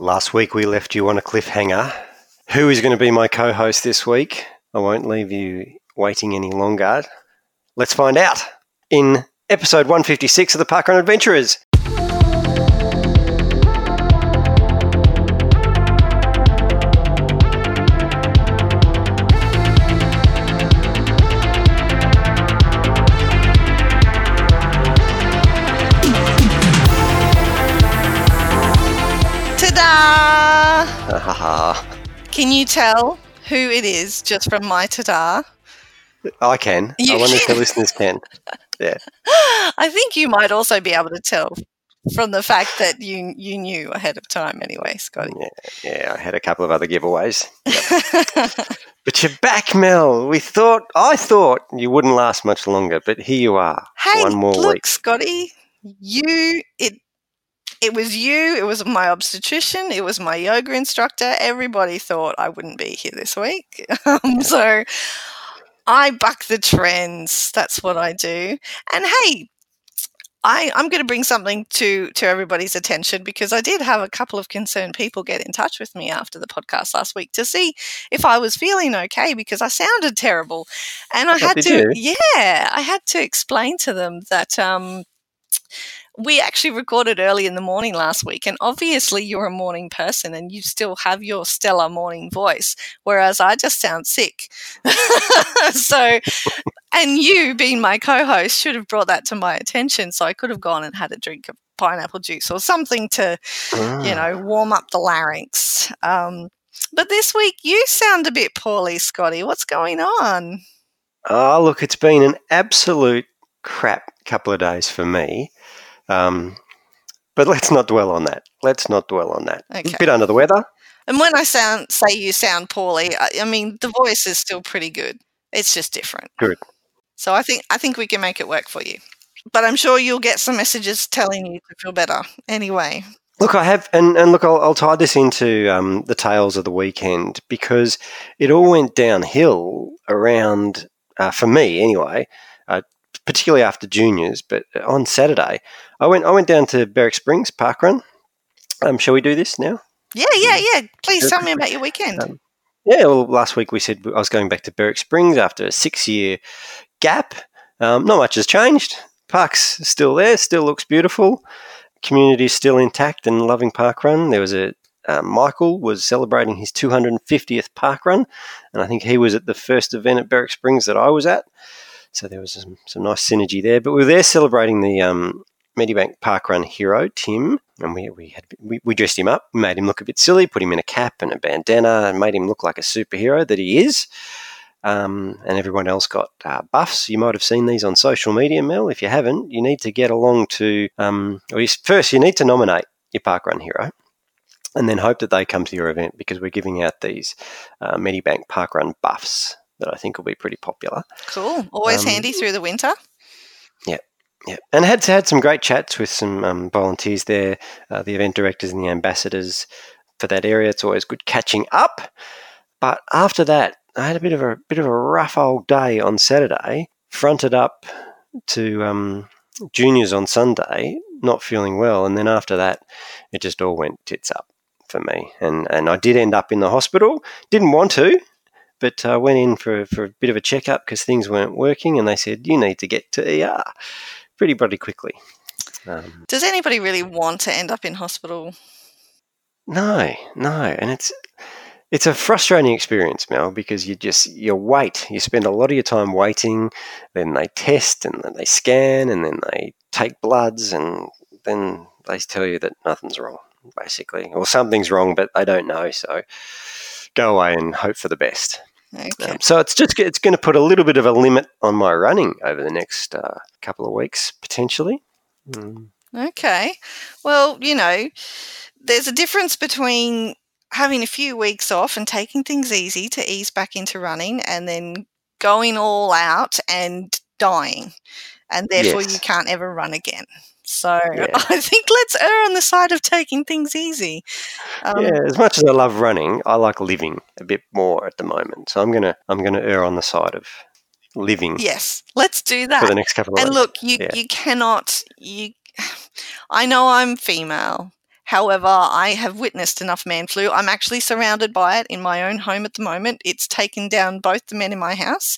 Last week we left you on a cliffhanger. Who is going to be my co host this week? I won't leave you waiting any longer. Let's find out in episode 156 of the Parkrun Adventurers. Can you tell who it is just from my ta-da? I can. You I wonder if the listeners can. Yeah. I think you might also be able to tell from the fact that you you knew ahead of time anyway, Scotty. Yeah, I had a couple of other giveaways. But you're back, Mel. We thought, I thought you wouldn't last much longer, but here you are. hey, One more look, week. Scotty, you it it was you, it was my obstetrician, it was my yoga instructor. Everybody thought I wouldn't be here this week. Um, so I buck the trends. That's what I do. And hey, I, I'm going to bring something to to everybody's attention because I did have a couple of concerned people get in touch with me after the podcast last week to see if I was feeling okay because I sounded terrible, and I had to you? yeah I had to explain to them that um, we actually recorded early in the morning last week, and obviously you're a morning person and you still have your stellar morning voice, whereas I just sound sick. so, and you, being my co host, should have brought that to my attention so I could have gone and had a drink of pineapple juice or something to, you Ah. know, warm up the larynx. Um, but this week you sound a bit poorly, Scotty. What's going on? Oh, look, it's been an absolute crap couple of days for me. Um, but let's not dwell on that. Let's not dwell on that. Okay. A bit under the weather. And when I sound say you sound poorly, I, I mean the voice is still pretty good. It's just different. Good. So I think I think we can make it work for you. But I'm sure you'll get some messages telling you to feel better. Anyway, Look, I have, and, and look, I'll, I'll tie this into um, the tales of the weekend because it all went downhill around, uh, for me anyway, particularly after juniors. But on Saturday, I went I went down to Berwick Springs Park Run. Um, shall we do this now? yeah, yeah, yeah. Please tell me about your weekend. Um, Yeah, well, last week we said I was going back to Berwick Springs after a six year gap. Um, not much has changed. Park's still there, still looks beautiful. Community's still intact and loving park run. There was a uh, Michael was celebrating his 250th park run, and I think he was at the first event at Berwick Springs that I was at. So there was some, some nice synergy there. But we were there celebrating the um, Medibank Park Run hero, Tim, and we, we had we, we dressed him up, made him look a bit silly, put him in a cap and a bandana, and made him look like a superhero that he is. Um, and everyone else got uh, buffs. You might have seen these on social media, Mel. If you haven't, you need to get along to. Um, you, first, you need to nominate your park run hero, and then hope that they come to your event because we're giving out these uh, Medibank Park Run buffs that I think will be pretty popular. Cool. Always um, handy through the winter. Yeah, Yeah, and had had some great chats with some um, volunteers there, uh, the event directors and the ambassadors for that area. It's always good catching up. But after that, I had a bit of a bit of a rough old day on Saturday. Fronted up to um, juniors on Sunday, not feeling well, and then after that, it just all went tits up for me. And and I did end up in the hospital. Didn't want to, but uh, went in for for a bit of a checkup because things weren't working, and they said you need to get to ER pretty bloody quickly. Um, Does anybody really want to end up in hospital? no, no, and it's it's a frustrating experience, Mel, because you just you wait. You spend a lot of your time waiting. Then they test, and then they scan, and then they take bloods, and then they tell you that nothing's wrong, basically, or something's wrong, but they don't know. So go away and hope for the best. Okay. Um, so it's just it's going to put a little bit of a limit on my running over the next uh, couple of weeks potentially. Mm. Okay. Well, you know, there's a difference between having a few weeks off and taking things easy to ease back into running and then going all out and dying. And therefore, you can't ever run again. So Yeah. I think let's err on the side of taking things easy. Um, yeah, as much as I love running, I like living a bit more at the moment. So I'm gonna I'm gonna err on the side of living Yes, let's do that for the next couple of And look, you Yeah. you cannot you. I know I'm female. However, I have witnessed enough man flu. I'm actually surrounded by it in my own home at the moment. It's taken down both the men in my house.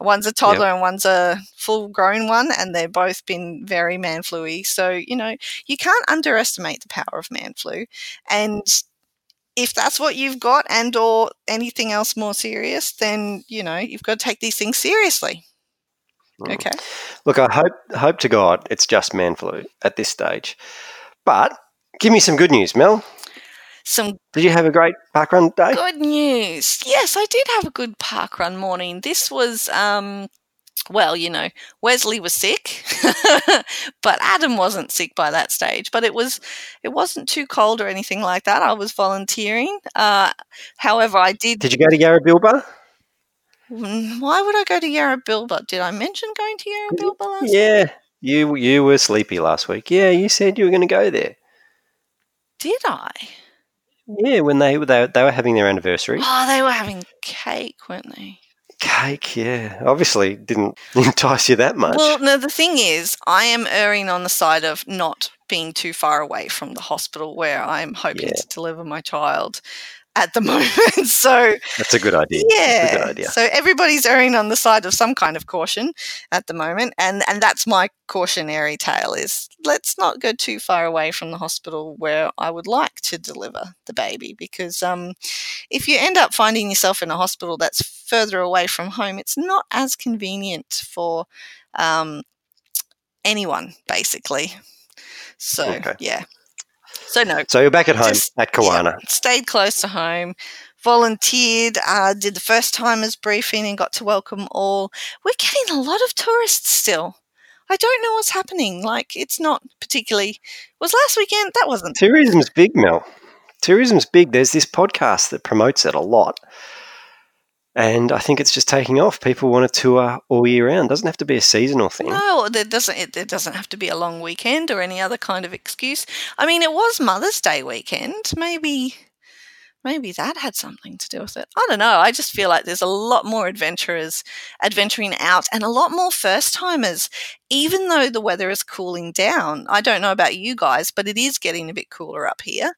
One's a toddler yep. and one's a full grown one, and they've both been very man flu So, you know, you can't underestimate the power of man flu. And if that's what you've got and or anything else more serious, then, you know, you've got to take these things seriously. Mm. Okay. Look, I hope hope to God it's just man flu at this stage. But Give me some good news, Mel. Some Did you have a great parkrun day? Good news. Yes, I did have a good parkrun morning. This was um well, you know, Wesley was sick, but Adam wasn't sick by that stage. But it was, it wasn't too cold or anything like that. I was volunteering. Uh, however, I did. Did you go to Yarrabilba? Mm, why would I go to Yarrabilba? Did I mention going to Yarrabilba last? Yeah, week? you you were sleepy last week. Yeah, you said you were going to go there. Did I? Yeah, when they, they they were having their anniversary. Oh, they were having cake, weren't they? Cake, yeah. Obviously, didn't entice you that much. Well, no. The thing is, I am erring on the side of not being too far away from the hospital where I'm hoping yeah. to deliver my child at the moment. so that's a good idea. Yeah. Good idea. So everybody's erring on the side of some kind of caution at the moment, and and that's my cautionary tale: is let's not go too far away from the hospital where I would like to deliver the baby, because um, if you end up finding yourself in a hospital that's further away from home, it's not as convenient for um, anyone, basically. So okay. yeah. So no. So you're back at home at Kawana. Yeah, stayed close to home, volunteered, uh, did the first timers briefing, and got to welcome all. We're getting a lot of tourists still. I don't know what's happening. Like it's not particularly. Was last weekend? That wasn't. Tourism's big, Mel. Tourism's big. There's this podcast that promotes it a lot. And I think it's just taking off. People want to tour all year round. Doesn't have to be a seasonal thing. No, there doesn't. It, it doesn't have to be a long weekend or any other kind of excuse. I mean, it was Mother's Day weekend. Maybe, maybe that had something to do with it. I don't know. I just feel like there's a lot more adventurers adventuring out, and a lot more first timers. Even though the weather is cooling down, I don't know about you guys, but it is getting a bit cooler up here.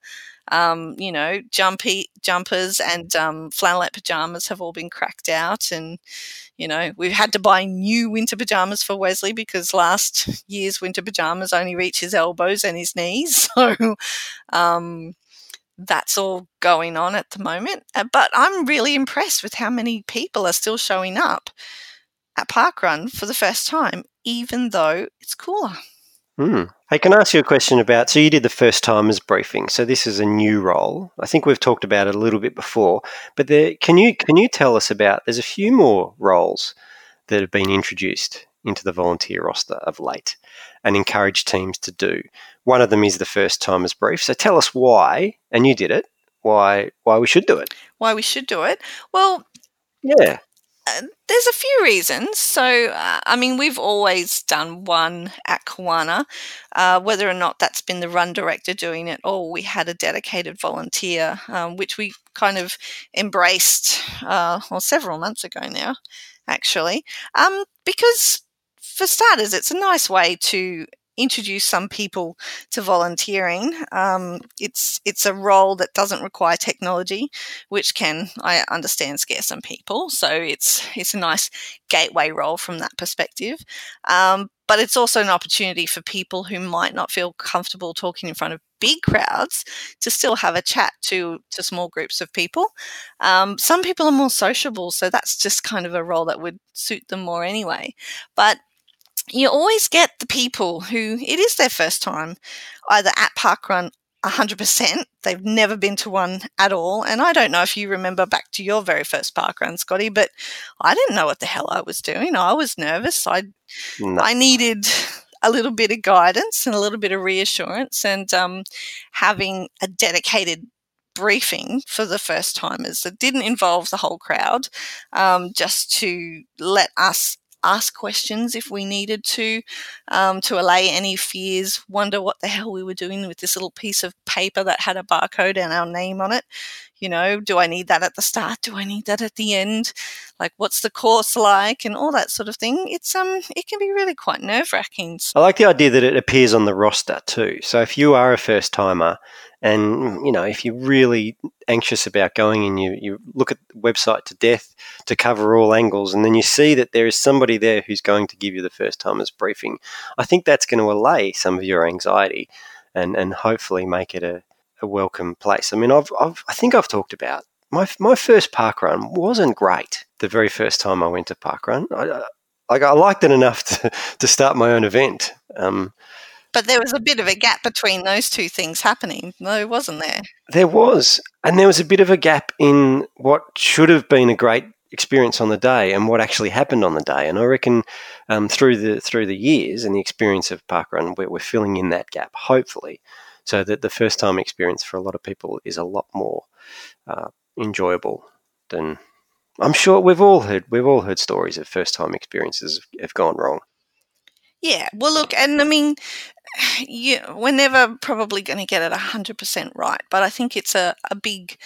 Um, you know, jumpy jumpers and um, flannelette pajamas have all been cracked out, and you know we've had to buy new winter pajamas for Wesley because last year's winter pajamas only reach his elbows and his knees. So um, that's all going on at the moment. Uh, but I'm really impressed with how many people are still showing up at Parkrun for the first time, even though it's cooler. Hmm. Hey, can I ask you a question about? So you did the first timers briefing. So this is a new role. I think we've talked about it a little bit before, but there, can you can you tell us about? There's a few more roles that have been introduced into the volunteer roster of late, and encourage teams to do. One of them is the first timers brief. So tell us why, and you did it. Why why we should do it? Why we should do it? Well, yeah. Uh, there's a few reasons. So, uh, I mean, we've always done one at Kawana, uh, whether or not that's been the run director doing it or we had a dedicated volunteer, um, which we kind of embraced, uh, well, several months ago now, actually. Um, because, for starters, it's a nice way to introduce some people to volunteering. Um, it's it's a role that doesn't require technology, which can I understand scare some people. So it's it's a nice gateway role from that perspective. Um, but it's also an opportunity for people who might not feel comfortable talking in front of big crowds to still have a chat to to small groups of people. Um, some people are more sociable, so that's just kind of a role that would suit them more anyway. But you always get the people who it is their first time either at parkrun 100% they've never been to one at all and i don't know if you remember back to your very first parkrun scotty but i didn't know what the hell i was doing i was nervous i no. i needed a little bit of guidance and a little bit of reassurance and um, having a dedicated briefing for the first timers that didn't involve the whole crowd, um, just to let us ask questions if we needed to, um, to allay any fears, wonder what the hell we were doing with this little piece of paper that had a barcode and our name on it. You know, do I need that at the start? Do I need that at the end? Like, what's the course like, and all that sort of thing. It's um, it can be really quite nerve wracking. I like the idea that it appears on the roster too. So if you are a first timer And you know, if you're really anxious about going and you, you look at the website to death to cover all angles, and then you see that there is somebody there who's going to give you the first timers briefing, I think that's going to allay some of your anxiety and, and hopefully make it a, a welcome place. I mean, I've, I've I think I've talked about my my first park run wasn't great. The very first time I went to park run, I, I, I liked it enough to, to start my own event. Um, but there was a bit of a gap between those two things happening, though, wasn't there? There was. And there was a bit of a gap in what should have been a great experience on the day and what actually happened on the day. And I reckon um, through the through the years and the experience of parkrun, we're, we're filling in that gap, hopefully, so that the first time experience for a lot of people is a lot more uh, enjoyable than. I'm sure we've all heard we've all heard stories of first time experiences have gone wrong. Yeah, well, look, and I mean, you, we're never probably going to get it 100% right, but I think it's a, a big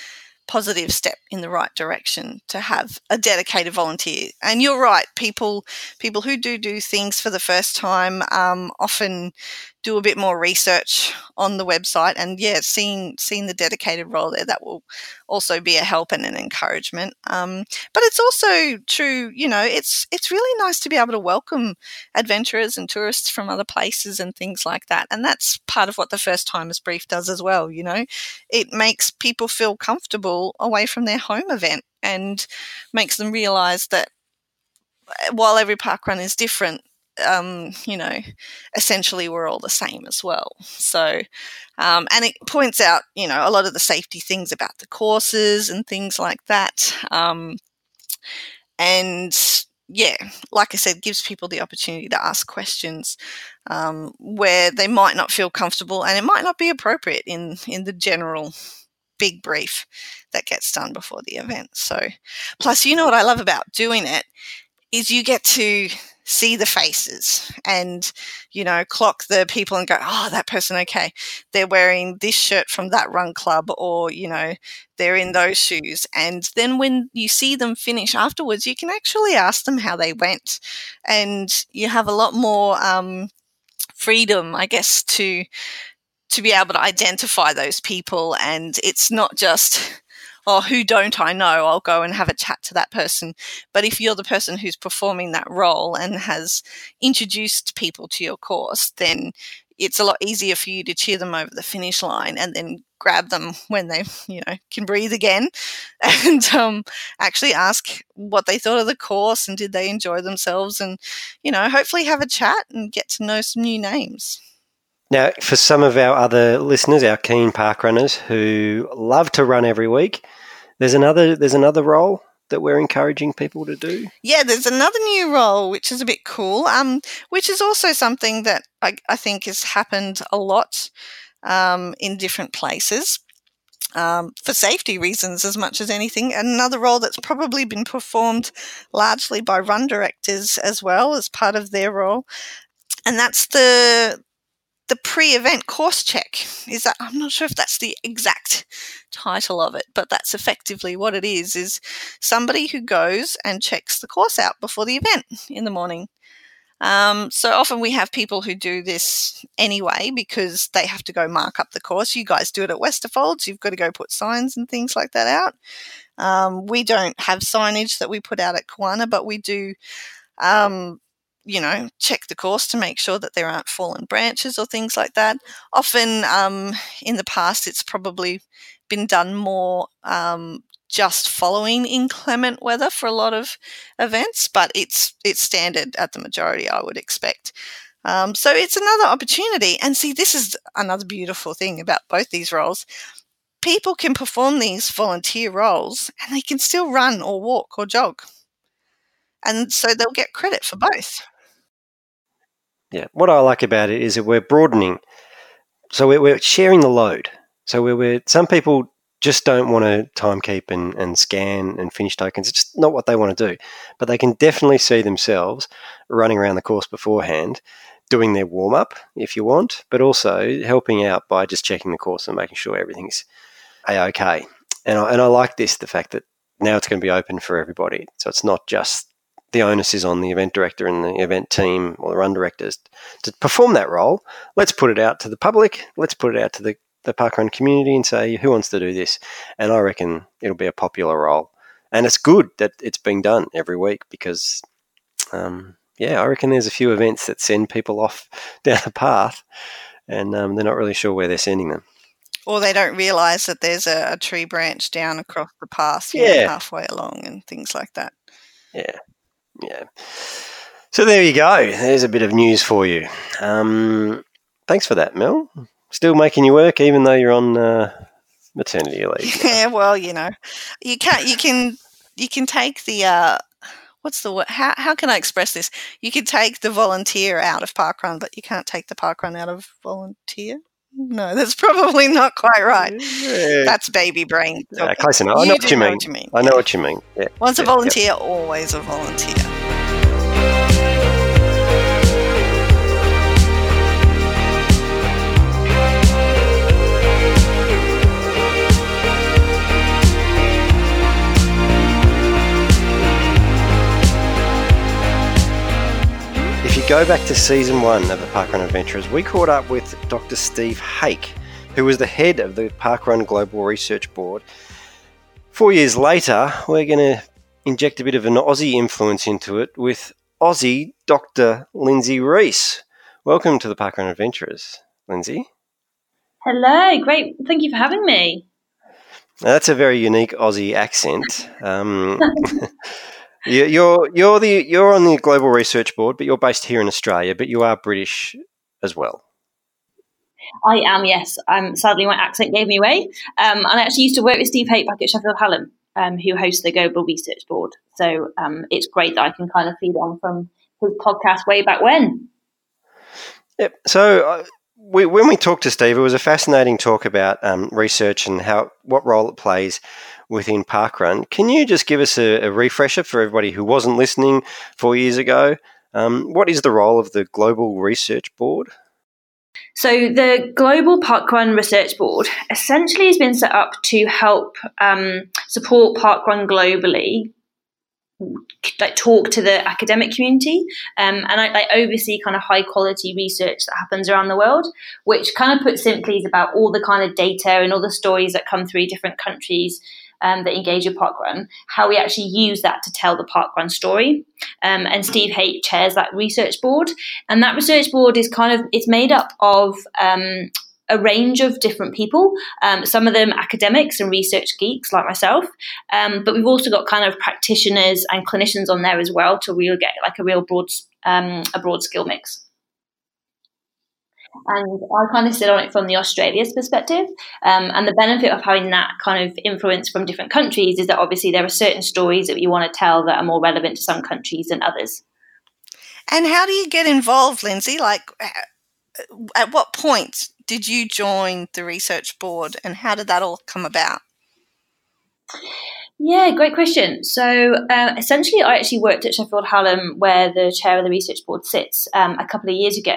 positive step in the right direction to have a dedicated volunteer. And you're right, people people who do do things for the first time um, often do a bit more research on the website and yeah seeing seeing the dedicated role there that will also be a help and an encouragement. Um, but it's also true you know it's it's really nice to be able to welcome adventurers and tourists from other places and things like that and that's part of what the first timers brief does as well you know. It makes people feel comfortable away from their home event and makes them realize that eh, while every park run is different um, you know, essentially we're all the same as well. So, um, and it points out, you know, a lot of the safety things about the courses and things like that. Um, and yeah, like I said, gives people the opportunity to ask questions um, where they might not feel comfortable, and it might not be appropriate in in the general big brief that gets done before the event. So, plus, you know what I love about doing it is you get to see the faces and you know clock the people and go oh that person okay. They're wearing this shirt from that run club or you know they're in those shoes. And then when you see them finish afterwards you can actually ask them how they went. And you have a lot more um, freedom i guess to to be able to identify those people. And it's not just oh, who don't I know? I'll go and have a chat to that person. But if you're the person who's performing that role and has introduced people to your course, then it's a lot easier for you to cheer them over the finish line and then grab them when they, you know, can breathe again and um, actually ask what they thought of the course and did they enjoy themselves and, you know, hopefully have a chat and get to know some new names. Now, for some of our other listeners, our keen park runners who love to run every week, there's another there's another role that we're encouraging people to do. Yeah, there's another new role which is a bit cool, um, which is also something that I, I think has happened a lot um, in different places. Um, for safety reasons as much as anything. Another role that's probably been performed largely by run directors as well as part of their role, and that's the the pre-event course check. Is that i'm not sure if that's the exact title of it but that's effectively what it is is somebody who goes and checks the course out before the event in the morning. Um, so often we have people who do this anyway because they have to go mark up the course. You guys do it at westerfolds. You've got to go put signs and things like that out. Um, we don't have signage that we put out at Kawana, but we do um, you know, check the course to make sure that there aren't fallen branches or things like that. Often um, in the past, it's probably been done more um, just following inclement weather for a lot of events, but it's it's standard at the majority, I would expect. Um, so it's another opportunity. And see, this is another beautiful thing about both these roles. People can perform these volunteer roles and they can still run or walk or jog. And so they'll get credit for both. Yeah, what I like about it is that we're broadening. So we're, we're sharing the load. So we're, we're, some people just don't want to time keep and, and scan and finish tokens. It's just not what they want to do. But they can definitely see themselves running around the course beforehand, doing their warm up if you want, but also helping out by just checking the course and making sure everything's a okay. And I, and I like this the fact that now it's going to be open for everybody. So it's not just the onus is on the event director and the event team or the run directors to perform that role. Let's put it out to the public. Let's put it out to the the parkrun community and say, who wants to do this? And I reckon it'll be a popular role. And it's good that it's being done every week because, um, yeah, I reckon there's a few events that send people off down the path and um, they're not really sure where they're sending them. Or they don't realise that there's a, a, tree branch down across the path, yeah, know, halfway along, and things like that. Yeah, yeah. So there you go. There's a bit of news for you. Um, thanks for that, Mel. Still making you work, even though you're on uh, maternity leave. Yeah, well, you know, you can't. You can. You can take the. Uh, what's the word? How, how can I express this? You can take the volunteer out of parkrun, but you can't take the parkrun out of volunteer. No, that's probably not quite right. Yeah. That's baby brain. Yeah, close enough. I know what you, know what you, mean. I know what you mean. Yeah. Once a volunteer, always a volunteer. Go back to season one of the Parkrun Adventurers, we caught up with Dr. Steve Haake, who was the head of the Parkrun Global Research Board. Four years later, we're going to inject a bit of an Aussie influence into it with Aussie Dr. Lindsey Reece. Welcome to the Parkrun Adventurers, Lindsey. Hello, great. Thank you for having me. Now, that's a very unique Aussie accent. Um, You're you're the you're on the global research board, but you're based here in Australia, but you are British as well. I am, yes. Um, sadly, my accent gave me away. Um, and I actually used to work with Steve Haake back at Sheffield Hallam, um, who hosts the Global Research Board. So um, it's great that I can kind of feed on from his podcast way back when. Yep. So uh, we, when we talked to Steve, it was a fascinating talk about um, research and how what role it plays within Parkrun. Can you just give us a, a refresher for everybody who wasn't listening four years ago? Um, what is the role of the Global Research Board? So, the Global Parkrun Research Board essentially has been set up to help um, support parkrun globally like talk to the academic community um, and I, I, oversee kind of high quality research that happens around the world which kind of put simply is about all the kind of data and all the stories that come through different countries um, that engage with parkrun, how we actually use that to tell the parkrun story. Um, and Steve Haake chairs that research board, and that research board is kind of it's made up of um, a range of different people. Um, some of them academics and research geeks like myself, um, but we've also got kind of practitioners and clinicians on there as well to really get like a real broad um, a broad skill mix. And I kind of sit on it from the Australia's perspective. Um, and the benefit of having that kind of influence from different countries is that obviously there are certain stories that you want to tell that are more relevant to some countries than others. And how do you get involved, Lindsey? Like, at what point did you join the research board and how did that all come about? Yeah, great question. So uh, essentially, I actually worked at Sheffield Hallam, where the chair of the research board sits, um, a couple of years ago,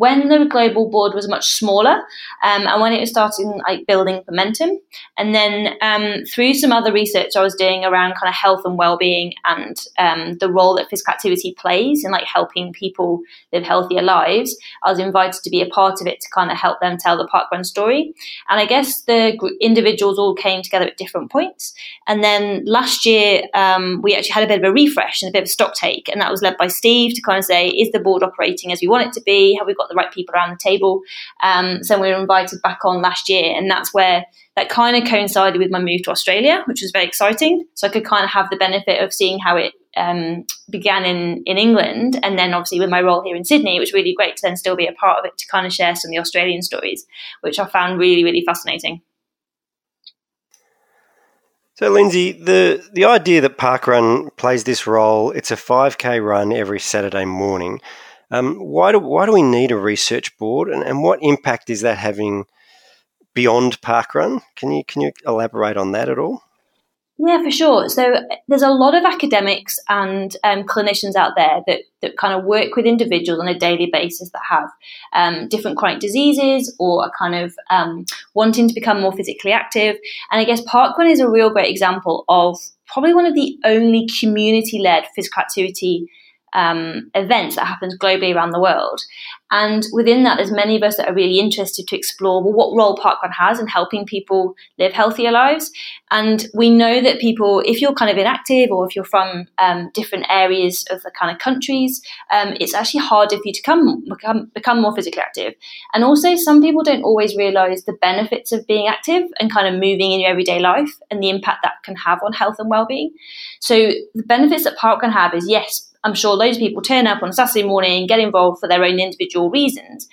when the global board was much smaller um, and when it was starting like building momentum. And then um, through some other research i was doing around kind of health and well-being and um, the role that physical activity plays in like helping people live healthier lives i was invited to be a part of it to kind of help them tell the parkrun story. And i guess the individuals all came together at different points. And then last year um, we actually had a bit of a refresh and a bit of a stock take and that was led by steve to kind of say is the board operating as we want it to be? Have we got the right people around the table. Um, so we were invited back on last year, and that's where that kind of coincided with my move to Australia, which was very exciting. So I could kind of have the benefit of seeing how it um, began in, in England. And then obviously with my role here in Sydney, it was really great to then still be a part of it to kind of share some of the Australian stories, which I found really, really fascinating. So, Lindsey, the, the idea that Parkrun plays this role, it's a 5K run every Saturday morning. Um, why, do, why do we need a research board and, and what impact is that having beyond parkrun? Can you, can you elaborate on that at all? Yeah, for sure. So there's a lot of academics and um, clinicians out there that, that kind of work with individuals on a daily basis that have um, different chronic diseases or are kind of um, wanting to become more physically active. And I guess Parkrun is a real great example of probably one of the only community led physical activity um, events that happens globally around the world. And within that, there's many of us that are really interested to explore well, what role parkrun has in helping people live healthier lives. And we know that people, if you're kind of inactive or if you're from um, different areas of the kind of countries, um, it's actually harder for you to come, become, become more physically active. And also, some people don't always realize the benefits of being active and kind of moving in your everyday life and the impact that can have on health and well-being. So the benefits that parkrun have is yes, I'm sure loads of people turn up on Saturday morning, get involved for their own individual reasons.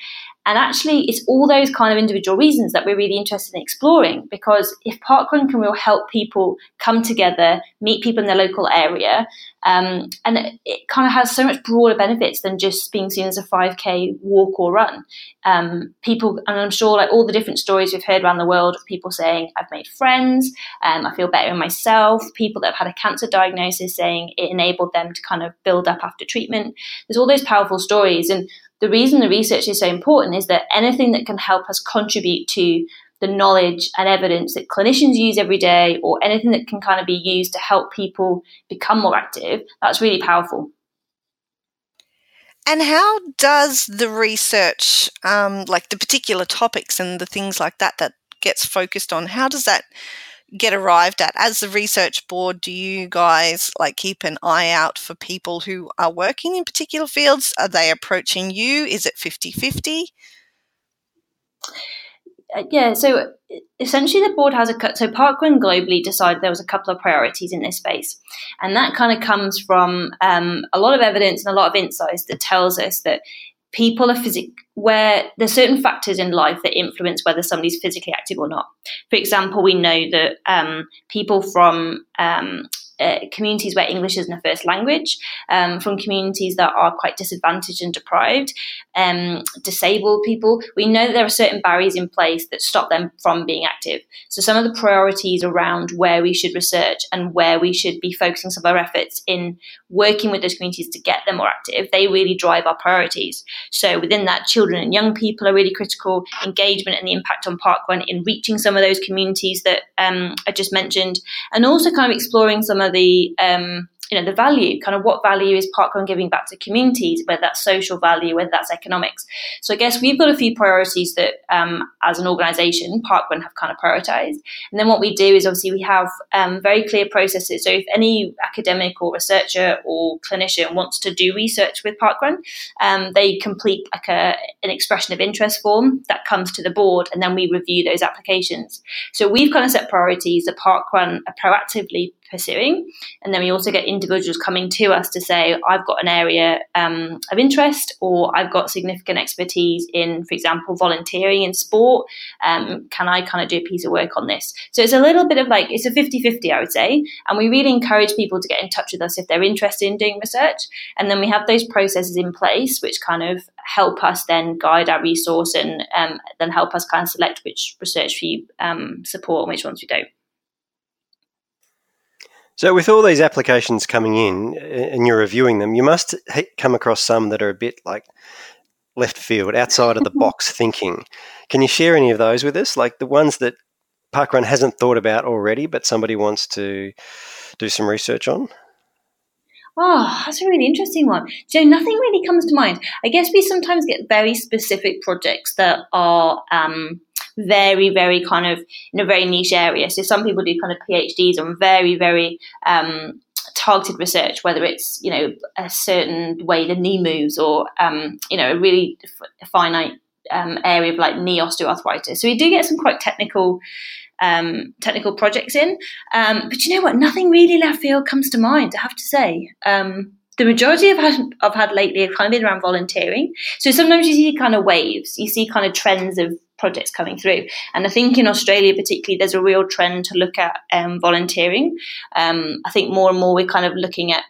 And actually, it's all those kind of individual reasons that we're really interested in exploring. Because if parkrun can really help people come together, meet people in their local area, um, and it, it, kind of has so much broader benefits than just being seen as a 5K walk or run. Um, people, and I'm sure like all the different stories we've heard around the world of people saying, I've made friends, um, I feel better in myself, people that have had a cancer diagnosis saying it enabled them to kind of build up after treatment. There's all those powerful stories. And the reason the research is so important is that anything that can help us contribute to the knowledge and evidence that clinicians use every day or anything that can kind of be used to help people become more active, that's really powerful. And how does the research, um, like the particular topics and the things like that, that gets focused on, how does that get arrived at. As the research board do you guys like keep an eye out for people who are working in particular fields? Are they approaching you? Is it 50-50 uh, yeah so essentially the board has a cut so parkrun globally decided there was a couple of priorities in this space. And that kind of comes from um, a lot of evidence and a lot of insights that tells us that people are physic where there's certain factors in life that influence whether somebody's physically active or not. For example, we know that um, people from um, uh, communities where English isn't a first language, um, from communities that are quite disadvantaged and deprived, um, disabled people. We know that there are certain barriers in place that stop them from being active. So, some of the priorities around where we should research and where we should be focusing some of our efforts in working with those communities to get them more active, they really drive our priorities. So, within that, children and young people are really critical, engagement and the impact on parkrun in reaching some of those communities that um, I just mentioned, and also kind of exploring some of of the um, you know the value kind of what value is parkrun giving back to communities whether that's social value whether that's economics. So i guess we've got a few priorities that um, as an organization parkrun have kind of prioritized and then what we do is obviously we have um, very clear processes. So if any academic or researcher or clinician wants to do research with parkrun um, they complete like a, an expression of interest form that comes to the board and then we review those applications. So we've kind of set priorities that parkrun are proactively pursuing. And then we also get individuals coming to us to say, I've got an area um, of interest, or I've got significant expertise in, for example, volunteering in sport. Um, can I kind of do a piece of work on this? So it's a little bit of like, it's a 50 50, I would say. And we really encourage people to get in touch with us if they're interested in doing research. And then we have those processes in place, which kind of help us then guide our resource and um, then help us kind of select which research we um, support and which ones we don't. So, with all these applications coming in and you're reviewing them, you must come across some that are a bit like left field, outside of the box thinking. Can you share any of those with us? Like the ones that Parkrun hasn't thought about already, but somebody wants to do some research on? Oh, that's a really interesting one. So nothing really comes to mind. I guess we sometimes get very specific projects that are um, very, very kind of in a very niche area. So some people do kind of PhDs on very, very um, targeted research, whether it's you know a certain way the knee moves or um, you know a really f- finite um, area of like knee osteoarthritis. So we do get some quite technical. Um, technical projects in, um, but you know what? Nothing really left field comes to mind. I have to say, um, the majority I've had, I've had lately have kind of been around volunteering. So sometimes you see kind of waves, you see kind of trends of projects coming through. And I think in Australia, particularly, there's a real trend to look at um, volunteering. Um, I think more and more we're kind of looking at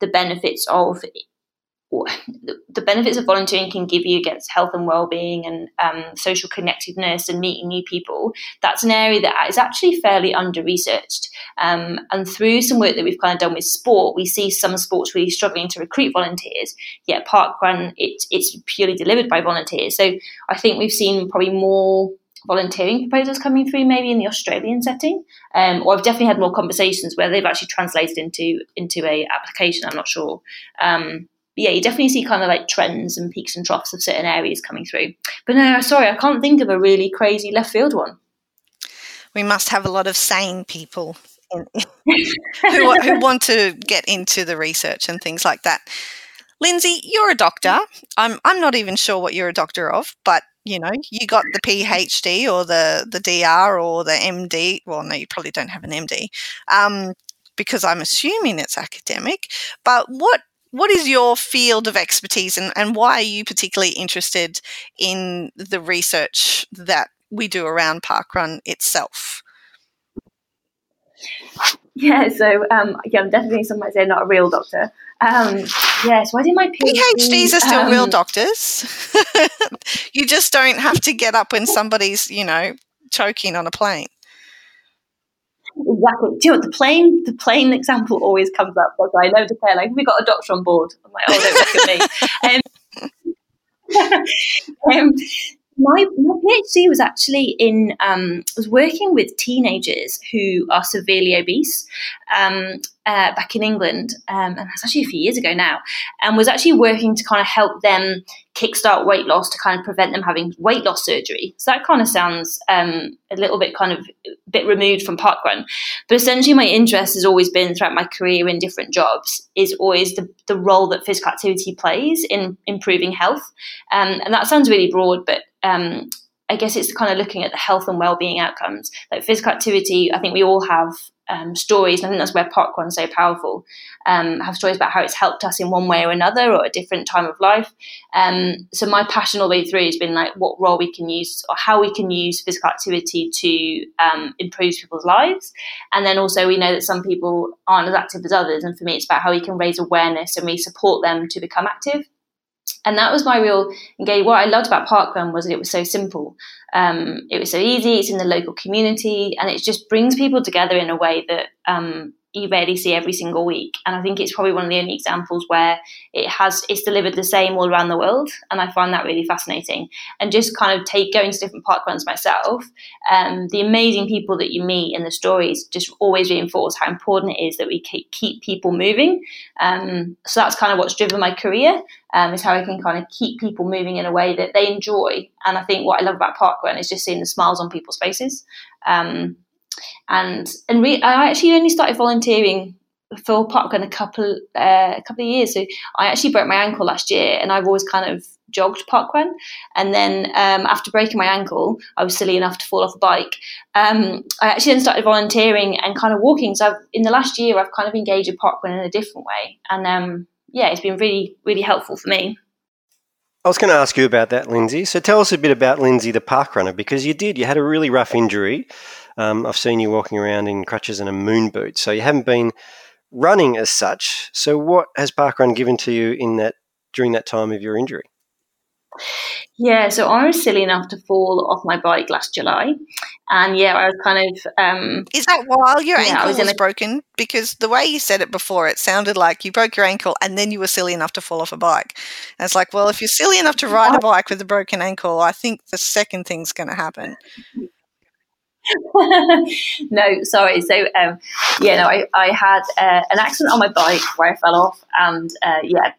the benefits of the benefits of volunteering can give you against health and well-being and um, social connectedness and meeting new people that's an area that is actually fairly under-researched um, and through some work that we've kind of done with sport we see some sports really struggling to recruit volunteers yet parkrun it, it's purely delivered by volunteers so i think we've seen probably more volunteering proposals coming through maybe in the Australian setting. Um, or I've definitely had more conversations where they've actually translated into into a application. I'm not sure. Um, yeah, you definitely see kind of like trends and peaks and troughs of certain areas coming through. But no, sorry, I can't think of a really crazy left field one. We must have a lot of sane people in, who, who want to get into the research and things like that. Lindsey, you're a doctor. I'm I'm not even sure what you're a doctor of, but you know, you got the PhD or the the DR or the MD. Well, no, you probably don't have an MD, um, because I'm assuming it's academic. But what what is your field of expertise, and, and why are you particularly interested in the research that we do around parkrun itself? Yeah, so um, yeah, I'm definitely some might say not a real doctor. Um, yeah, so I did my PhD. PhDs are still um, real doctors. you just don't have to get up when somebody's, you know, choking on a plane. Exactly. Do you know what, the plane the plane example always comes up because I know the plane, like we got a doctor on board. I'm like, oh don't look at me. Um, um, my, my PhD was actually in um, was working with teenagers who are severely obese um, uh, back in England, um, and that's actually a few years ago now, and was actually working to kind of help them kickstart weight loss to kind of prevent them having weight loss surgery. So that kind of sounds um, a little bit kind of a bit removed from parkrun, but essentially my interest has always been throughout my career in different jobs is always the, the role that physical activity plays in improving health, um, and that sounds really broad, but um, I guess it's kind of looking at the health and well-being outcomes. Like physical activity, I think we all have um, stories, and I think that's where parkrun's so powerful. Um, have stories about how it's helped us in one way or another, or a different time of life. Um, so my passion all the way through has been like what role we can use, or how we can use physical activity to um, improve people's lives. And then also we know that some people aren't as active as others, and for me, it's about how we can raise awareness and we support them to become active and that was my real engagement. What I loved about Parkrun was that it was so simple. Um, it was so easy. It's in the local community, and it just brings people together in a way that um, you rarely see every single week. And I think it's probably one of the only examples where it has it's delivered the same all around the world. And I find that really fascinating. And just kind of take going to different park runs myself, um, the amazing people that you meet and the stories just always reinforce how important it is that we keep people moving. Um, so that's kind of what's driven my career. Um, is how I can kind of keep people moving in a way that they enjoy. And I think what I love about parkrun is just seeing the smiles on people's faces. Um, and and re- I actually only started volunteering for parkrun a couple uh, a couple of years. So I actually broke my ankle last year, and I've always kind of jogged parkrun. And then um, after breaking my ankle, I was silly enough to fall off a bike. Um, I actually then started volunteering and kind of walking. So I've, in the last year, I've kind of engaged with parkrun in a different way, and um, yeah, it's been really really helpful for me. I was going to ask you about that, Lindsey. So tell us a bit about Lindsey, the park runner, because you did. You had a really rough injury. Um, I've seen you walking around in crutches and a moon boot, so you haven't been running as such. So, what has parkrun given to you in that during that time of your injury? Yeah, so I was silly enough to fall off my bike last July, and yeah, I was kind of. Um, Is that while your yeah, ankle was, was a- broken? Because the way you said it before, it sounded like you broke your ankle and then you were silly enough to fall off a bike. And it's like, well, if you're silly enough to ride a bike with a broken ankle, I think the second thing's going to happen. No, sorry. So, um, yeah, no, I, I had uh, an accident on my bike where I fell off, and uh, yeah,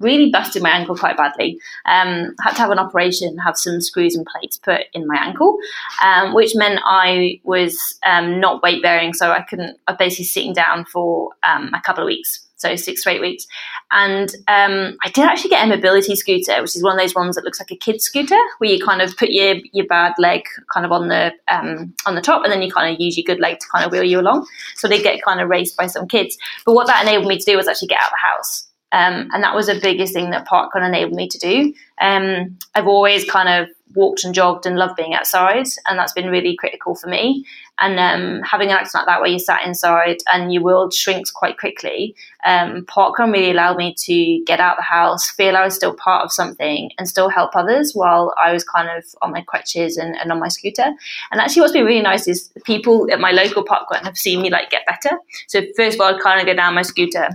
really busted my ankle quite badly. Um, had to have an operation, have some screws and plates put in my ankle, um, which meant I was um, not weight bearing, so I couldn't. I basically sitting down for um, a couple of weeks so six to eight weeks. And um, I did actually get a mobility scooter, which is one of those ones that looks like a kid's scooter, where you kind of put your, your bad leg kind of on the um, on the top, and then you kind of use your good leg to kind of wheel you along. So they get kind of raced by some kids. But what that enabled me to do was actually get out of the house. Um, and that was the biggest thing that park parkrun enabled me to do. Um, I've always kind of walked and jogged and loved being outside, and that's been really critical for me. And um, having an accident like that where you sat inside and your world shrinks quite quickly, um, parkrun really allowed me to get out the house, feel I was still part of something, and still help others while I was kind of on my crutches and, and on my scooter. And actually, what's been really nice is people at my local parkrun have seen me like get better. So first of all, I'd kind of go down my scooter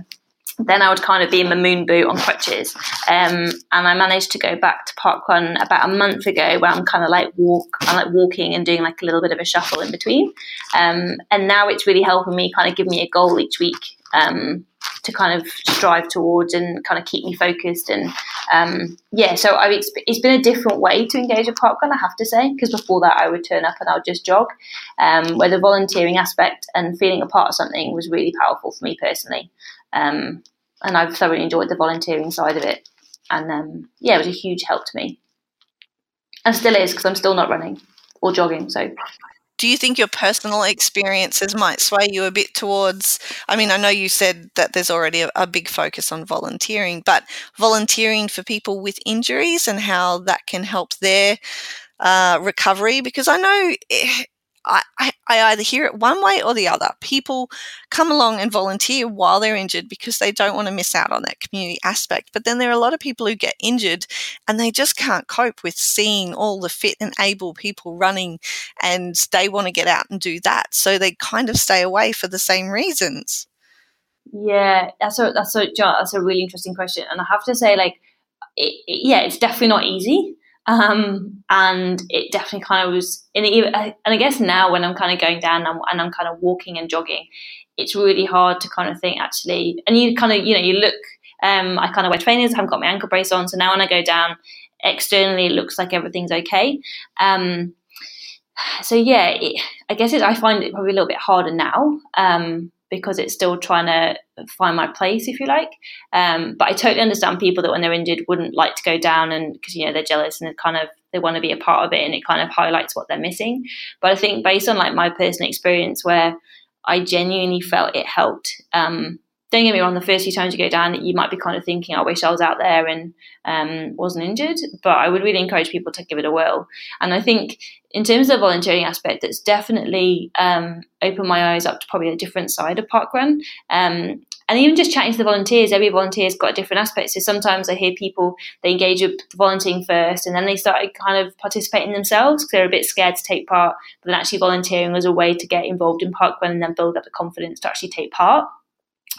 then I would kind of be in my moon boot on crutches. Um, and I managed to go back to parkrun about a month ago where I'm kind of like walk, I'm like walking and doing like a little bit of a shuffle in between. Um, and now it's really helping me kind of give me a goal each week. Um, to kind of strive towards and kind of keep me focused. And um, yeah, so I it's, been a different way to engage a parkrun, I have to say, because before that I would turn up and I would just jog. Um, where the volunteering aspect and feeling a part of something was really powerful for me personally. Um, and I've thoroughly enjoyed the volunteering side of it. And um, yeah, it was a huge help to me. And still is because I'm still not running or jogging. So do you think your personal experiences might sway you a bit towards i mean i know you said that there's already a, a, big focus on volunteering but volunteering for people with injuries and how that can help their uh, recovery because i know eh, I, I, either hear it one way or the other. People come along and volunteer while they're injured because they don't want to miss out on that community aspect. But then there are a lot of people who get injured and they just can't cope with seeing all the fit and able people running and they want to get out and do that. So they kind of stay away for the same reasons. Yeah, that's a that's a that's a really interesting question, and I have to say, like, it, it, yeah, it's definitely not easy. Um, and it definitely kind of was in the, and I guess now when I'm kind of going down and I'm, and I'm kind of walking and jogging, it's really hard to kind of think actually, and you kind of, you know, you look, um, I kind of wear trainers, I haven't got my ankle brace on. So now when I go down externally, it looks like everything's okay. Um, so yeah, it, I guess it, I find it probably a little bit harder now. Um, because it's still trying to find my place, if you like. Um, but I totally understand people that when they're injured wouldn't like to go down and because you know they're jealous and they kind of they want to be a part of it and it kind of highlights what they're missing. But I think based on like my personal experience where I genuinely felt it helped. Um, don't get me wrong, the first few times you go down, you might be kind of thinking, I wish I was out there and um, wasn't injured. But I would really encourage people to give it a whirl. And I think in terms of the volunteering aspect, it's definitely um, opened my eyes up to probably a different side of parkrun. Um, and even just chatting to the volunteers, every volunteer's got a different aspect. So sometimes I hear people they engage with volunteering first, and then they started kind of participating themselves because they're a bit scared to take part. But then actually volunteering was a way to get involved in parkrun and then build up the confidence to actually take part.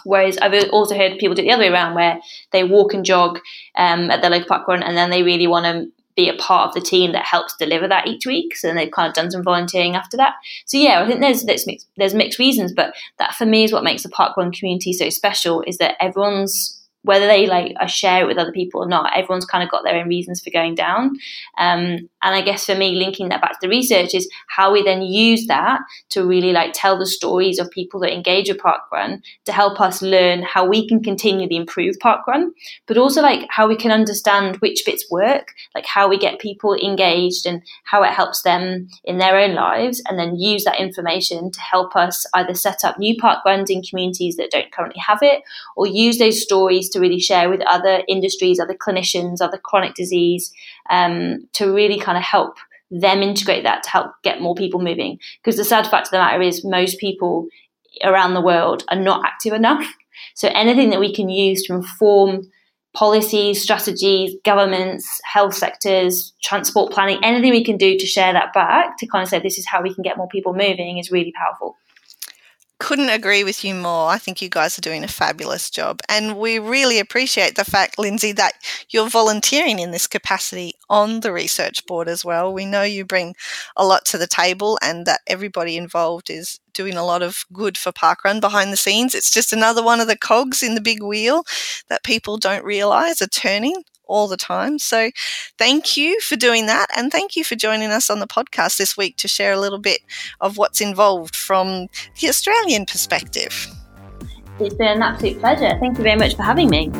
Whereas I've also heard people do it the other way around, where they walk and jog um, at their local park run, and then they really want to be a part of the team that helps deliver that each week. So they've kind of done some volunteering after that. So yeah, I think there's there's mixed, there's mixed reasons, but that for me is what makes the park run community so special. Is that everyone's whether they like share it with other people or not, everyone's kind of got their own reasons for going down. Um, and I guess for me, linking that back to the research is how we then use that to really like tell the stories of people that engage with parkrun to help us learn how we can continually improve parkrun, but also like how we can understand which bits work, like how we get people engaged and how it helps them in their own lives, and then use that information to help us either set up new parkruns in communities that don't currently have it, or use those stories to really share with other industries, other clinicians, other chronic disease, um, to really kind of help them integrate that to help get more people moving. Because the sad fact of the matter is, most people around the world are not active enough. So anything that we can use to inform policies, strategies, governments, health sectors, transport planning, anything we can do to share that back to kind of say this is how we can get more people moving is really powerful couldn't agree with you more. I think you guys are doing a fabulous job. And we really appreciate the fact, Lindsey, that you're volunteering in this capacity on the research board as well. We know you bring a lot to the table and that everybody involved is doing a lot of good for Parkrun behind the scenes. It's just another one of the cogs in the big wheel that people don't realize are turning all the time. So thank you for doing that. And thank you for joining us on the podcast this week to share a little bit of what's involved from the Australian perspective. It's been an absolute pleasure. Thank you very much for having me.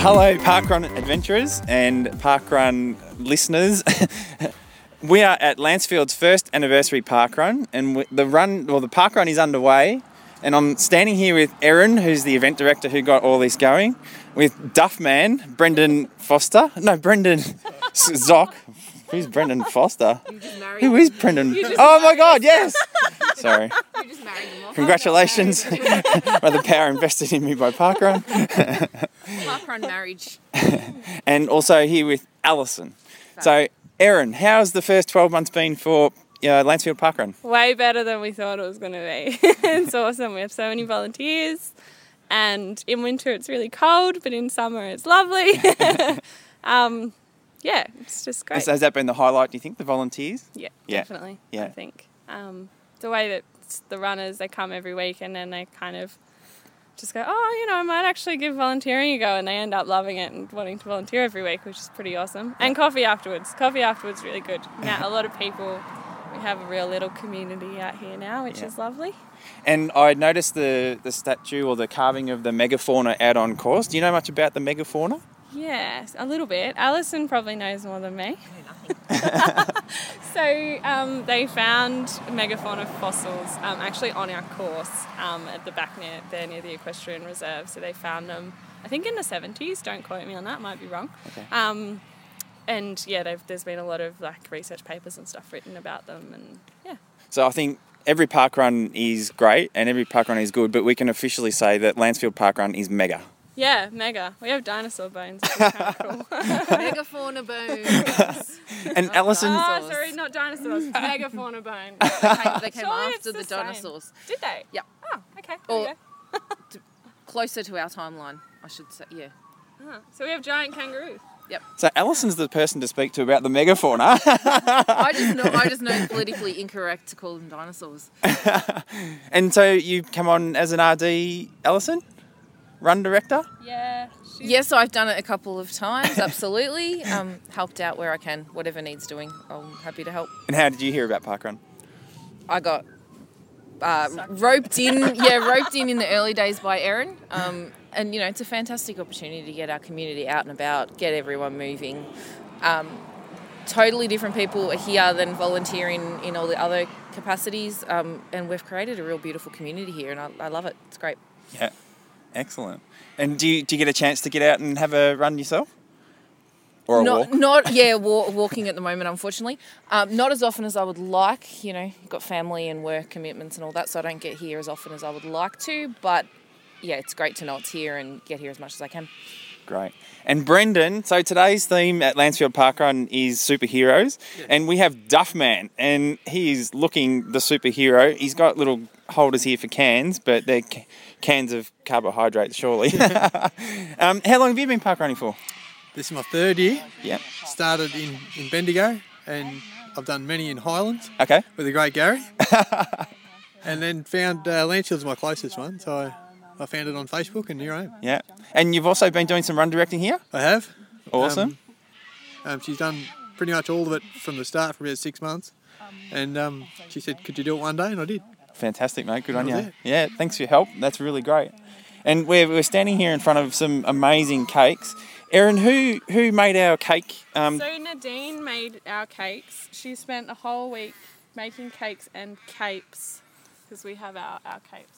Hello, Parkrun adventurers and Parkrun listeners. We are at Lancefields' first anniversary park run, and the run, well, the park run is underway. And I'm standing here with Erin, who's the event director who got all this going, with Duffman, Brendan Foster. No, Brendan Zock. Who's Brendan Foster? Who is Brendan? Oh my God! Yes. Sorry. Congratulations. by the power invested in me by Parkrun. Parkrun marriage. and also here with Alison. So Erin, how's the first 12 months been for uh, Lancefield Parkrun? Way better than we thought it was going to be. it's awesome. We have so many volunteers, and in winter it's really cold, but in summer it's lovely. um, yeah, it's just great. Has, has that been the highlight? Do you think the volunteers? Yeah, Yeah. definitely. Yeah. I think um, the way that the runners they come every week and then they kind of just go, oh, you know, I might actually give volunteering a go, and they end up loving it and wanting to volunteer every week, which is pretty awesome. And coffee afterwards. Coffee afterwards really good. Now a lot of people. We have a real little community out here now, which Yeah. is lovely. And I noticed the, the statue or the carving of the megafauna out on course. Do you know much about the megafauna? Yes, a little bit. Alison probably knows more than me. so um, they found megafauna fossils um, actually on our course um, at the back near there near the equestrian reserve. So they found them, I think in the seventies. Don't quote me on that; might be wrong. Okay. Um, and yeah, they've, there's been a lot of like research papers and stuff written about them, and yeah, So I think every park run is great and every park run is good, but we can officially say that Lancefield Park Run is mega. Yeah, mega. We have dinosaur bones. Which is kind of cool. Megafauna bones. And Alison, oh, Dinosaurs. sorry, not dinosaurs. megafauna bones. They came, they came after the, the dinosaurs. Did they? Yep. Oh, okay. there Or- you. Closer to our timeline, I should say. Yeah. Ah, so we have giant kangaroos. Yep. So Alison's the person to speak to about the megafauna. I just know I just know it's politically incorrect to call them dinosaurs. and so you come on as an RD, Alison? Run director? Yeah. Yes, I've done it a couple of times, absolutely. Um, helped out where I can, whatever needs doing. I'm happy to help. And how did you hear about Park Run? I got uh, roped in, yeah, roped in in the early days by Erin. Um, and you know, it's a fantastic opportunity to get our community out and about, get everyone moving. Um, totally different people are here than volunteering in all the other capacities. Um, and we've created a real beautiful community here, and I, I love it. It's great. Yeah. Excellent. And do you, do you get a chance to get out and have a run yourself? Or a not, walk? Not yeah, wa- walking at the moment, unfortunately. Um, not as often as I would like. You know, got family and work commitments and all that, so I don't get here as often as I would like to. But yeah, it's great to know it's here and get here as much as I can. Great. And Brendan, so today's theme at Lancefield Park Run is superheroes, and we have Duffman, and he is looking the superhero. He's got little holders here for cans, but they're ca- cans of carbohydrates, surely. um, how long have you been park running for? This is my third year. Yeah. Started in, in Bendigo and I've done many in Highlands Okay. with the great Gary. and then found uh, Lancefield's my closest one, so I, I found it on Facebook and here I am. Yeah. And you've also been doing some run directing here? I have. Awesome. Um, um, she's done pretty much all of it from the start for about six months. And um, she said, could you do it one day? And I did. Fantastic, mate. Good on you. it. Yeah, thanks for your help. That's really great. And we're, we're standing here in front of some amazing cakes. Erin, who who made our cake? Um, So Nadine made our cakes. She spent a whole week making cakes and capes because we have our, our capes as well. And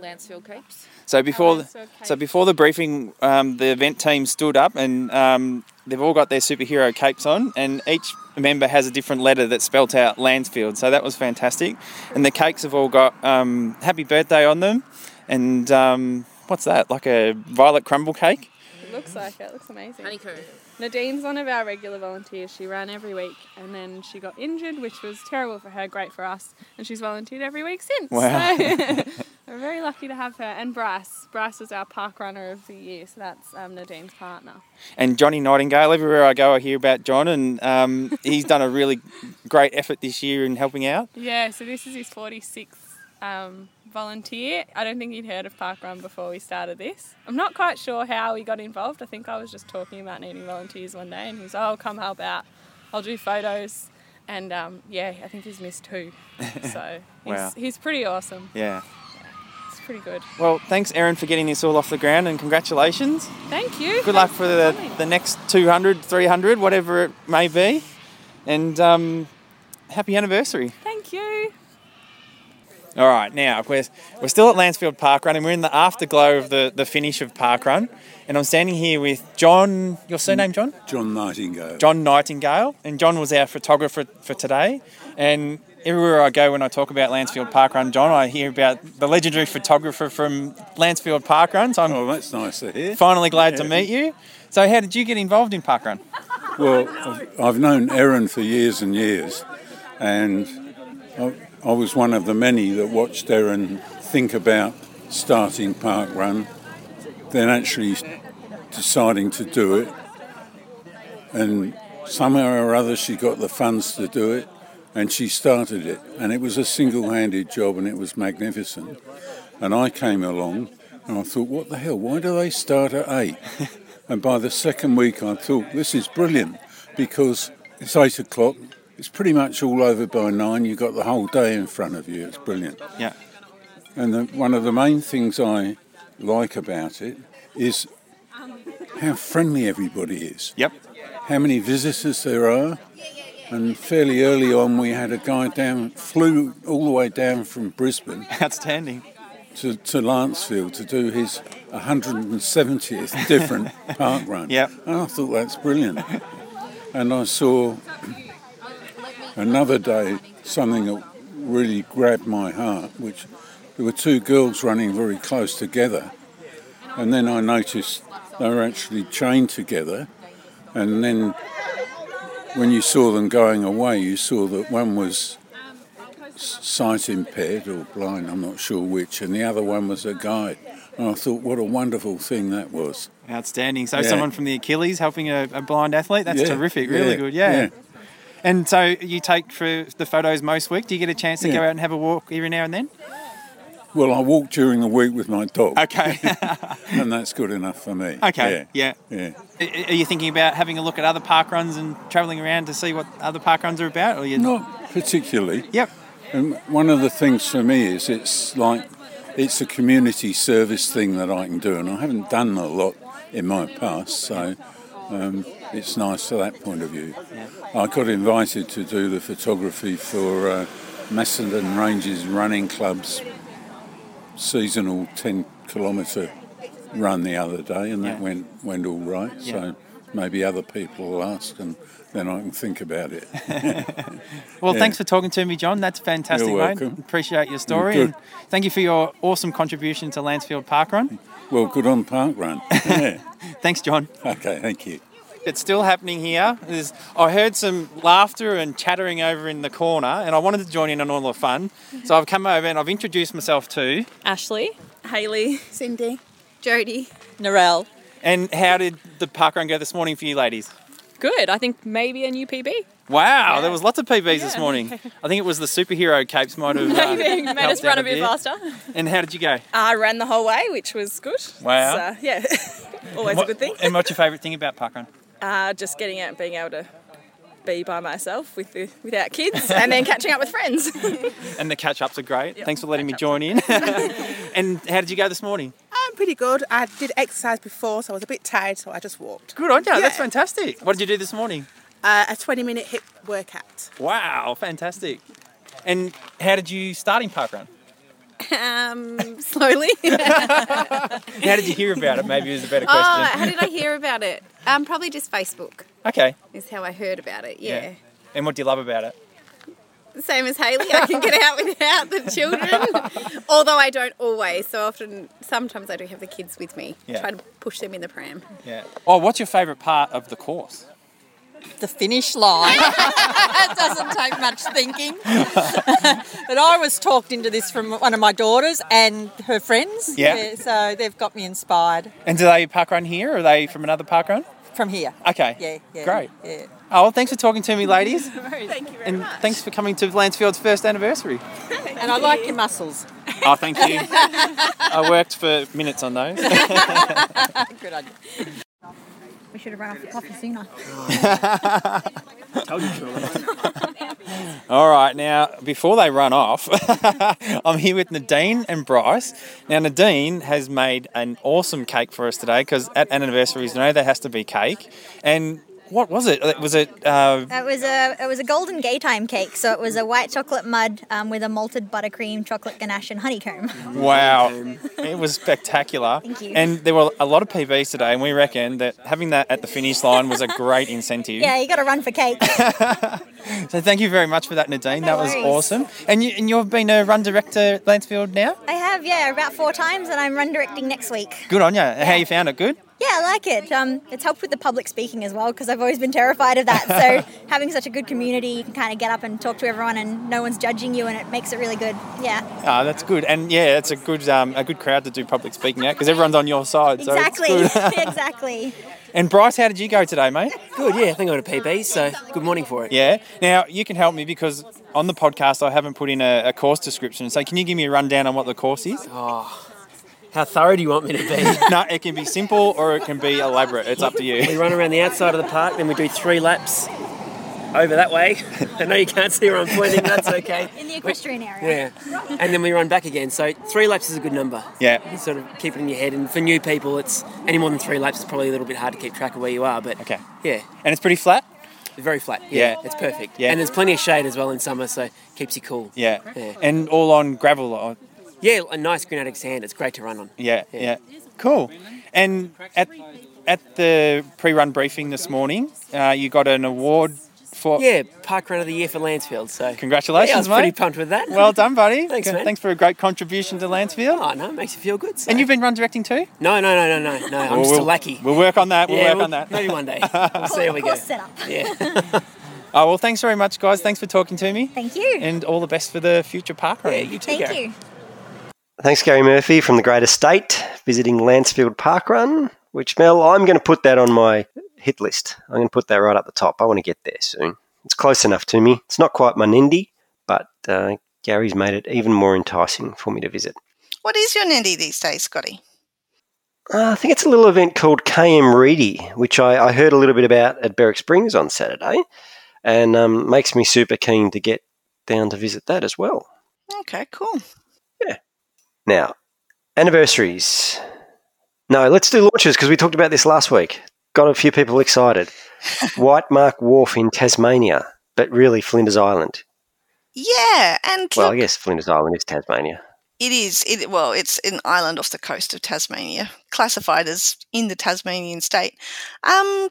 Lancefield capes. so before the, Lancefield so before the briefing, um, the event team stood up and um, they've all got their superhero capes on, and each member has a different letter that spelt out Lancefield. So that was fantastic. And the cakes have all got um, happy birthday on them, and um, what's that? Like a violet crumble cake. It looks like it. Looks amazing. Honeycomb. Nadine's one of our regular volunteers. She ran every week and then she got injured, which was terrible for her, great for us. And she's volunteered every week since. Wow. So we're very lucky to have her. And Bryce. Bryce was our park runner of the year, so that's um, Nadine's partner. and Johnny Nightingale. Everywhere I go, I hear about John, and um, he's done a really great effort this year in helping out. Yeah, so this is his 46th um, volunteer. I don't think he'd heard of Parkrun before we started this. I'm not quite sure how he got involved. I think I was just talking about needing volunteers one day and he was, oh, come help out. I'll do photos. And um, yeah, I think he's missed two. So he's, Wow. he's pretty awesome. Yeah. It's pretty good. Well, thanks, Erin, for getting this all off the ground, and congratulations. Thank you. Good luck Thanks for the, coming. the next 200, 300, whatever it may be. And um, happy anniversary. Thank you. All right, now we're, we're still at Lancefield Park Run and we're in the afterglow of the, the finish of Park Run. And I'm standing here with John, your surname, John? John Nightingale. John Nightingale. And John was our photographer for today. And everywhere I go when I talk about Lancefield Park Run, John, I hear about the legendary photographer from Lancefield Park Run. So I'm Oh, that's nice to hear. finally glad to meet you. So, how did you get involved in Park Run? Well, I've- I've known Erin for years and years, and I, I was one of the many that watched Erin think about starting Park Run, then actually deciding to do it. And somehow or other she got the funds to do it and she started it. And it was a single handed job and it was magnificent. And I came along and I thought, what the hell, why do they start at eight? and by the second week I thought, this is brilliant because it's eight o'clock, it's pretty much all over by nine, you've got the whole day in front of you, it's brilliant. Yeah. And the, one of the main things I like about it is how friendly everybody is. Yep. How many visitors there are. And fairly early on, we had a guy down, flew all the way down from Brisbane Outstanding. to, to Lancefield to do his 170th different park run. Yep. And I thought that's brilliant. And I saw another day something that really grabbed my heart, which there were two girls running very close together. And then I noticed they were actually chained together. And then when you saw them going away, you saw that one was sight impaired or blind, I'm not sure which, and the other one was a guide. And I thought, what a wonderful thing that was. Outstanding. So Yeah. someone from the Achilles helping a, a blind athlete. That's Yeah, terrific. Really yeah, good. Yeah. Yeah. And so you take for the photos most week. Do you get a chance to Yeah. go out and have a walk every now and then? Well, I walk during the week with my dog, Okay. and that's good enough for me. okay. Yeah. Yeah. A- Are you thinking about having a look at other park runs and travelling around to see what other park runs are about? Or you? Not particularly. Yep. And one of the things for me is it's like it's a community service thing that I can do, and I haven't done a lot in my past, so um, it's nice for that point of view. I got invited to do the photography for uh, Macedon Ranges Running Club's seasonal 10 kilometre run the other day, and that Yeah. went went all right. Yeah. So maybe other people will ask, and then I can think about it. Well, Yeah. thanks for talking to me, John. That's fantastic, You're mate. welcome. Appreciate your story. good. And thank you for your awesome contribution to Lancefield Park Run. Well, good on park run. Thanks, John. okay, thank you. It's still happening here. There's, I heard some laughter and chattering over in the corner, and I wanted to join in on all the fun. So I've come over and I've introduced myself to. Ashley, Haley, Cindy. Jody, Narelle. And how did the park run go this morning for you ladies? Good. I think maybe a new PB. Wow, there was lots of PBs this morning. I think it was the superhero capes might have uh, Maybe made us helped run out a bit faster. And how did you go? I ran the whole way, which was good. Wow. So, yeah, always What- a good thing. And what's your favourite thing about park run? Uh, just getting out and being able to be by myself with the, without kids, and then catching up with friends. And the catch ups are great. Thanks for letting me join in. and how did you go this morning? I'm pretty good. I did exercise before, so I was a bit tired, so I just walked. Good on you. That's fantastic. What did you do this morning? Uh, a 20 minute hip workout. Wow, fantastic. And how did you start in parkrun? Um, slowly. How did you hear about it? Maybe is a better question. Oh, how did I hear about it? Um, probably just Facebook Okay. is how I heard about it. Yeah. And what do you love about it? Same as Haley, I can get out without the children. Although I don't always. So often, sometimes I do have the kids with me. Yeah. Try to push them in the pram. Yeah. Oh, what's your favourite part of the course? The finish line. it doesn't take much thinking. but I was talked into this from one of my daughters and her friends. Yeah. so they've got me inspired And do they park run here or are they from another park run? from here. Okay. Yeah, yeah. Great. Yeah. Oh, well, thanks for talking to me, ladies. Thank you very And thanks for coming to Lancefield's first anniversary. And I like your muscles. Oh, thank you. I worked for minutes on those. Good idea. Should have run off the coffee sooner. All right, now before they run off, I'm here with Nadine and Bryce. Now Nadine has made an awesome cake for us today because at anniversaries, you know, there has to be cake. And what was it? Was it? Uh, It was a it was a Golden Gaytime cake, so it was a white chocolate mud um, with a malted buttercream, chocolate ganache, and honeycomb. wow, it was spectacular. Thank you. And there were a lot of PBs today, and we reckon that having that at the finish line was a great incentive. Yeah, you got to run for cake. So thank you very much for that, Nadine. that was awesome. And you and you've been a run director at Lancefield now. I have, yeah, about four times, and I'm run directing next week. Good on you. How you found it? Good. Yeah, I like it. Um, it's helped with the public speaking as well because I've always been terrified of that. So having such a good community, you can kind of get up and talk to everyone, and no one's judging you, and it makes it really good. Yeah, Ah, that's good, and yeah, it's a good um, a good crowd to do public speaking at because everyone's on your side. So exactly, it's good. exactly. And Bryce, how did you go today, mate? Good, yeah. I think I got a PB, so good morning for it. Yeah. Now you can help me because on the podcast I haven't put in a, a course description. So can you give me a rundown on what the course is? Oh, how thorough do you want me to be? no, it can be simple or it can be elaborate. It's up to you. We run around the outside of the park, then we do three laps over that way. I know you can't see where I'm pointing, that's okay. In the equestrian area. Yeah. And then we run back again. So three laps is a good number. Yeah. You sort of keep it in your head. And for new people, it's any more than three laps is probably a little bit hard to keep track of where you are. But okay. Yeah. And it's pretty flat? Very flat. Yeah. Yeah. It's perfect. Yeah. And there's plenty of shade as well in summer, so keeps you cool. Yeah. Yeah. And all on gravel. Or, Yeah, a nice granitic sand. It's great to run on. yeah, yeah. Cool. And at at the pre-run briefing this morning, uh, you got an award for. Yeah, Park Run of the Year for Lancefield. So Congratulations, yeah, I was mate. pretty pumped with that. Well done, buddy. Thanks, Good- man. Thanks for a great contribution to Lancefield. Oh no, it makes you feel good. So. And you've been run directing too? No, no, no, no, no, no. I'm Well, just a we'll- lackey. We'll work on that. We'll Yeah, work we'll- on that. maybe one day. We'll see how we go. Course setup. Yeah. Oh well, thanks very much, guys. Thanks for talking to me. Thank you. And all the best for the future park run. Yeah, you too, Thank Gary. you. Thanks, Gary Murphy from the Great Estate, visiting Lancefield Park Run, which, Mel, I'm going to put that on my hit list. I'm going to put that right up the top. I want to get there soon. It's close enough to me. It's not quite my NENDY, but uh, Gary's made it even more enticing for me to visit. What is your NENDY these days, Scotty? Uh, I think it's a little event called KM Reedy, which I, I heard a little bit about at Berwick Springs on Saturday, and um, makes me super keen to get down to visit that as well. Okay, cool. Now, anniversaries. No, let's do launches because we talked about this last week. Got a few people excited. Whitemark Wharf in Tasmania, but really Flinders Island. Yeah, and Well, look, I guess Flinders Island is Tasmania. it is. It well, it's an island off the coast of Tasmania, classified as in the Tasmanian state. Um,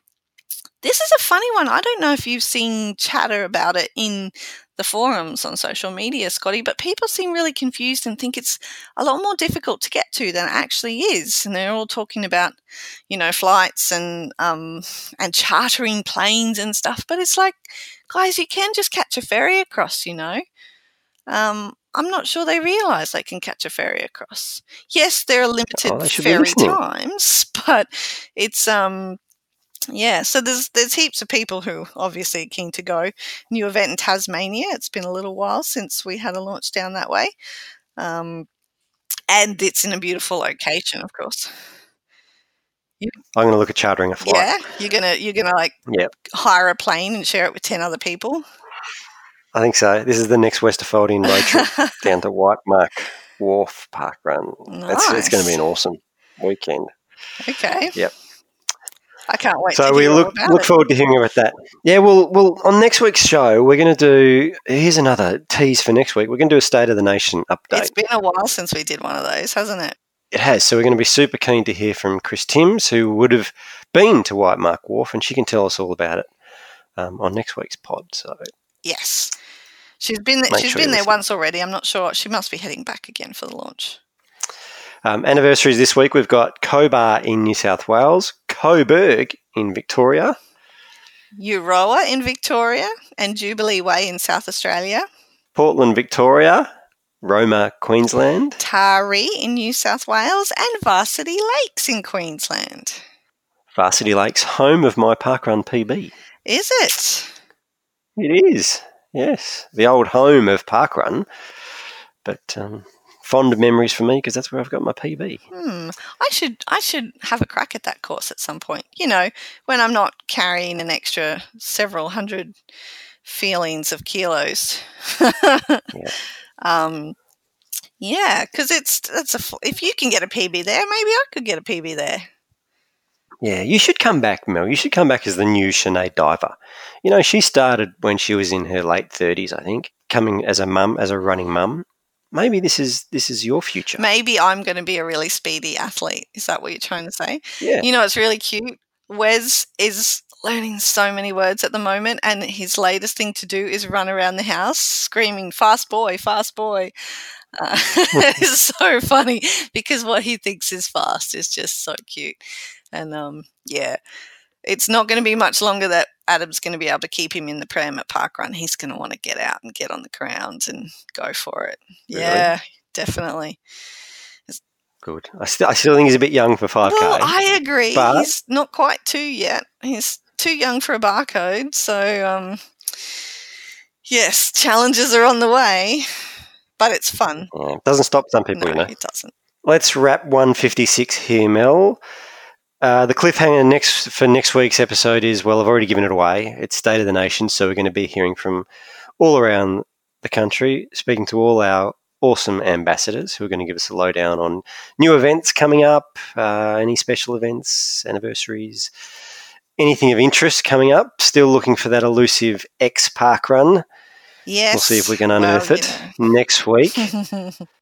this is a funny one. I don't know if you've seen chatter about it in the forums on social media, Scotty, but people seem really confused and think it's a lot more difficult to get to than it actually is. And they're all talking about, you know, flights and um, and chartering planes and stuff. But it's like, guys, you can just catch a ferry across. You know, um, I'm not sure they realise they can catch a ferry across. Yes, there are limited Oh, should be ferry times, but it's um yeah, so there's there's heaps of people who obviously are keen to go. New event in Tasmania. It's been a little while since we had a launch down that way, um, and it's in a beautiful location, of course. I'm going to look at chartering a flight. Yeah, you're gonna you're gonna like Yep, hire a plane and share it with ten other people. I think so. This is the next Westerfoldian road trip down to Whitemark Wharf Park Run. It's, it's going to be an awesome weekend. Okay, Yep. I can't wait. So to we look look it. forward to hearing about that. Yeah, well, well, on next week's show, we're going to do. Here's another tease for next week. We're going to do a State of the Nation update. It's been a while since we did one of those, hasn't it? It has. So we're going to be super keen to hear from Chris Timms, who would have been to Whitemark Wharf, and she can tell us all about it um, on next week's pod. So Yes, she's been there, she's sure been there once already. I'm not sure. She must be heading back again for the launch. um, anniversaries this week. We've got Cobar in New South Wales, Coburg in Victoria, Euroa in Victoria and Jubilee Way in South Australia. Portland, Victoria, Roma, Queensland, Taree in New South Wales and Varsity Lakes in Queensland. Varsity Lakes, home of my parkrun PB. Is it? It is, yes, the old home of parkrun, but um, fond memories for me because that's where I've got my PB. Hmm. I should I should have a crack at that course at some point. You know, when I'm not carrying an extra several hundred feelings of kilos. yeah. Um yeah, because it's that's a if you can get a PB there, maybe I could get a PB there. Yeah, you should come back, Mel. You should come back as the new Sinead Diver. You know, she started when she was in her late thirties, I think, coming as a mum, as a running mum. Maybe this is this is your future. Maybe I'm going to be a really speedy athlete. Is that what you're trying to say? Yeah. You know, it's really cute. Wes is learning so many words at the moment, and his latest thing to do is run around the house screaming, Fast boy, fast boy. Uh, it's so funny because what he thinks is fast is just so cute. And um, yeah, it's not going to be much longer that Adam's going to be able to keep him in the pram at parkrun. He's going to want to get out and get on the ground and go for it. Really? Yeah, definitely. Good. I still, I still think he's a bit young for 5K. Well, I agree. But- He's not quite two yet. He's too young for a barcode. So, um, yes, challenges are on the way, but it's fun. Yeah, it doesn't stop some people, No, you know. it doesn't. Let's wrap 156 here, Mel. Uh, the cliffhanger next for next week's episode is well, I've already given it away. It's State of the Nation, so we're going to be hearing from all around the country, speaking to all our awesome ambassadors who are going to give us a lowdown on new events coming up, uh, any special events, anniversaries, anything of interest coming up. Still looking for that elusive X Park run. Yes. We'll see if we can unearth you it next week.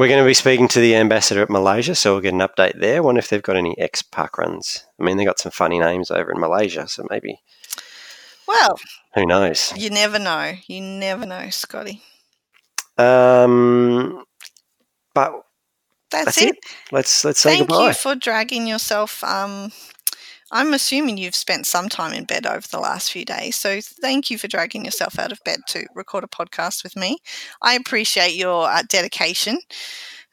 We're going to be speaking to the ambassador at Malaysia, so we'll get an update there. Wonder if they've got any ex park runs. I mean, they got some funny names over in Malaysia, so maybe Well, who knows? you never know. You never know, Scotty. Um, but That's, that's, it. it. Let's let's say Thank goodbye. you for dragging yourself. Um, I'm assuming you've spent some time in bed over the last few days. So thank you for dragging yourself out of bed to record a podcast with me. I appreciate your uh, dedication,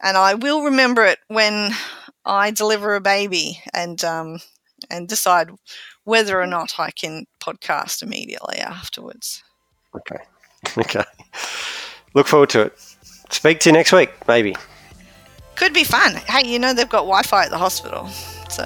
and I will remember it when I deliver a baby and um, and decide whether or not I can podcast immediately afterwards. okay, okay. Look forward to it. Speak to you next week, maybe. Could be fun. Hey, you know they've got Wi-Fi at the hospital, so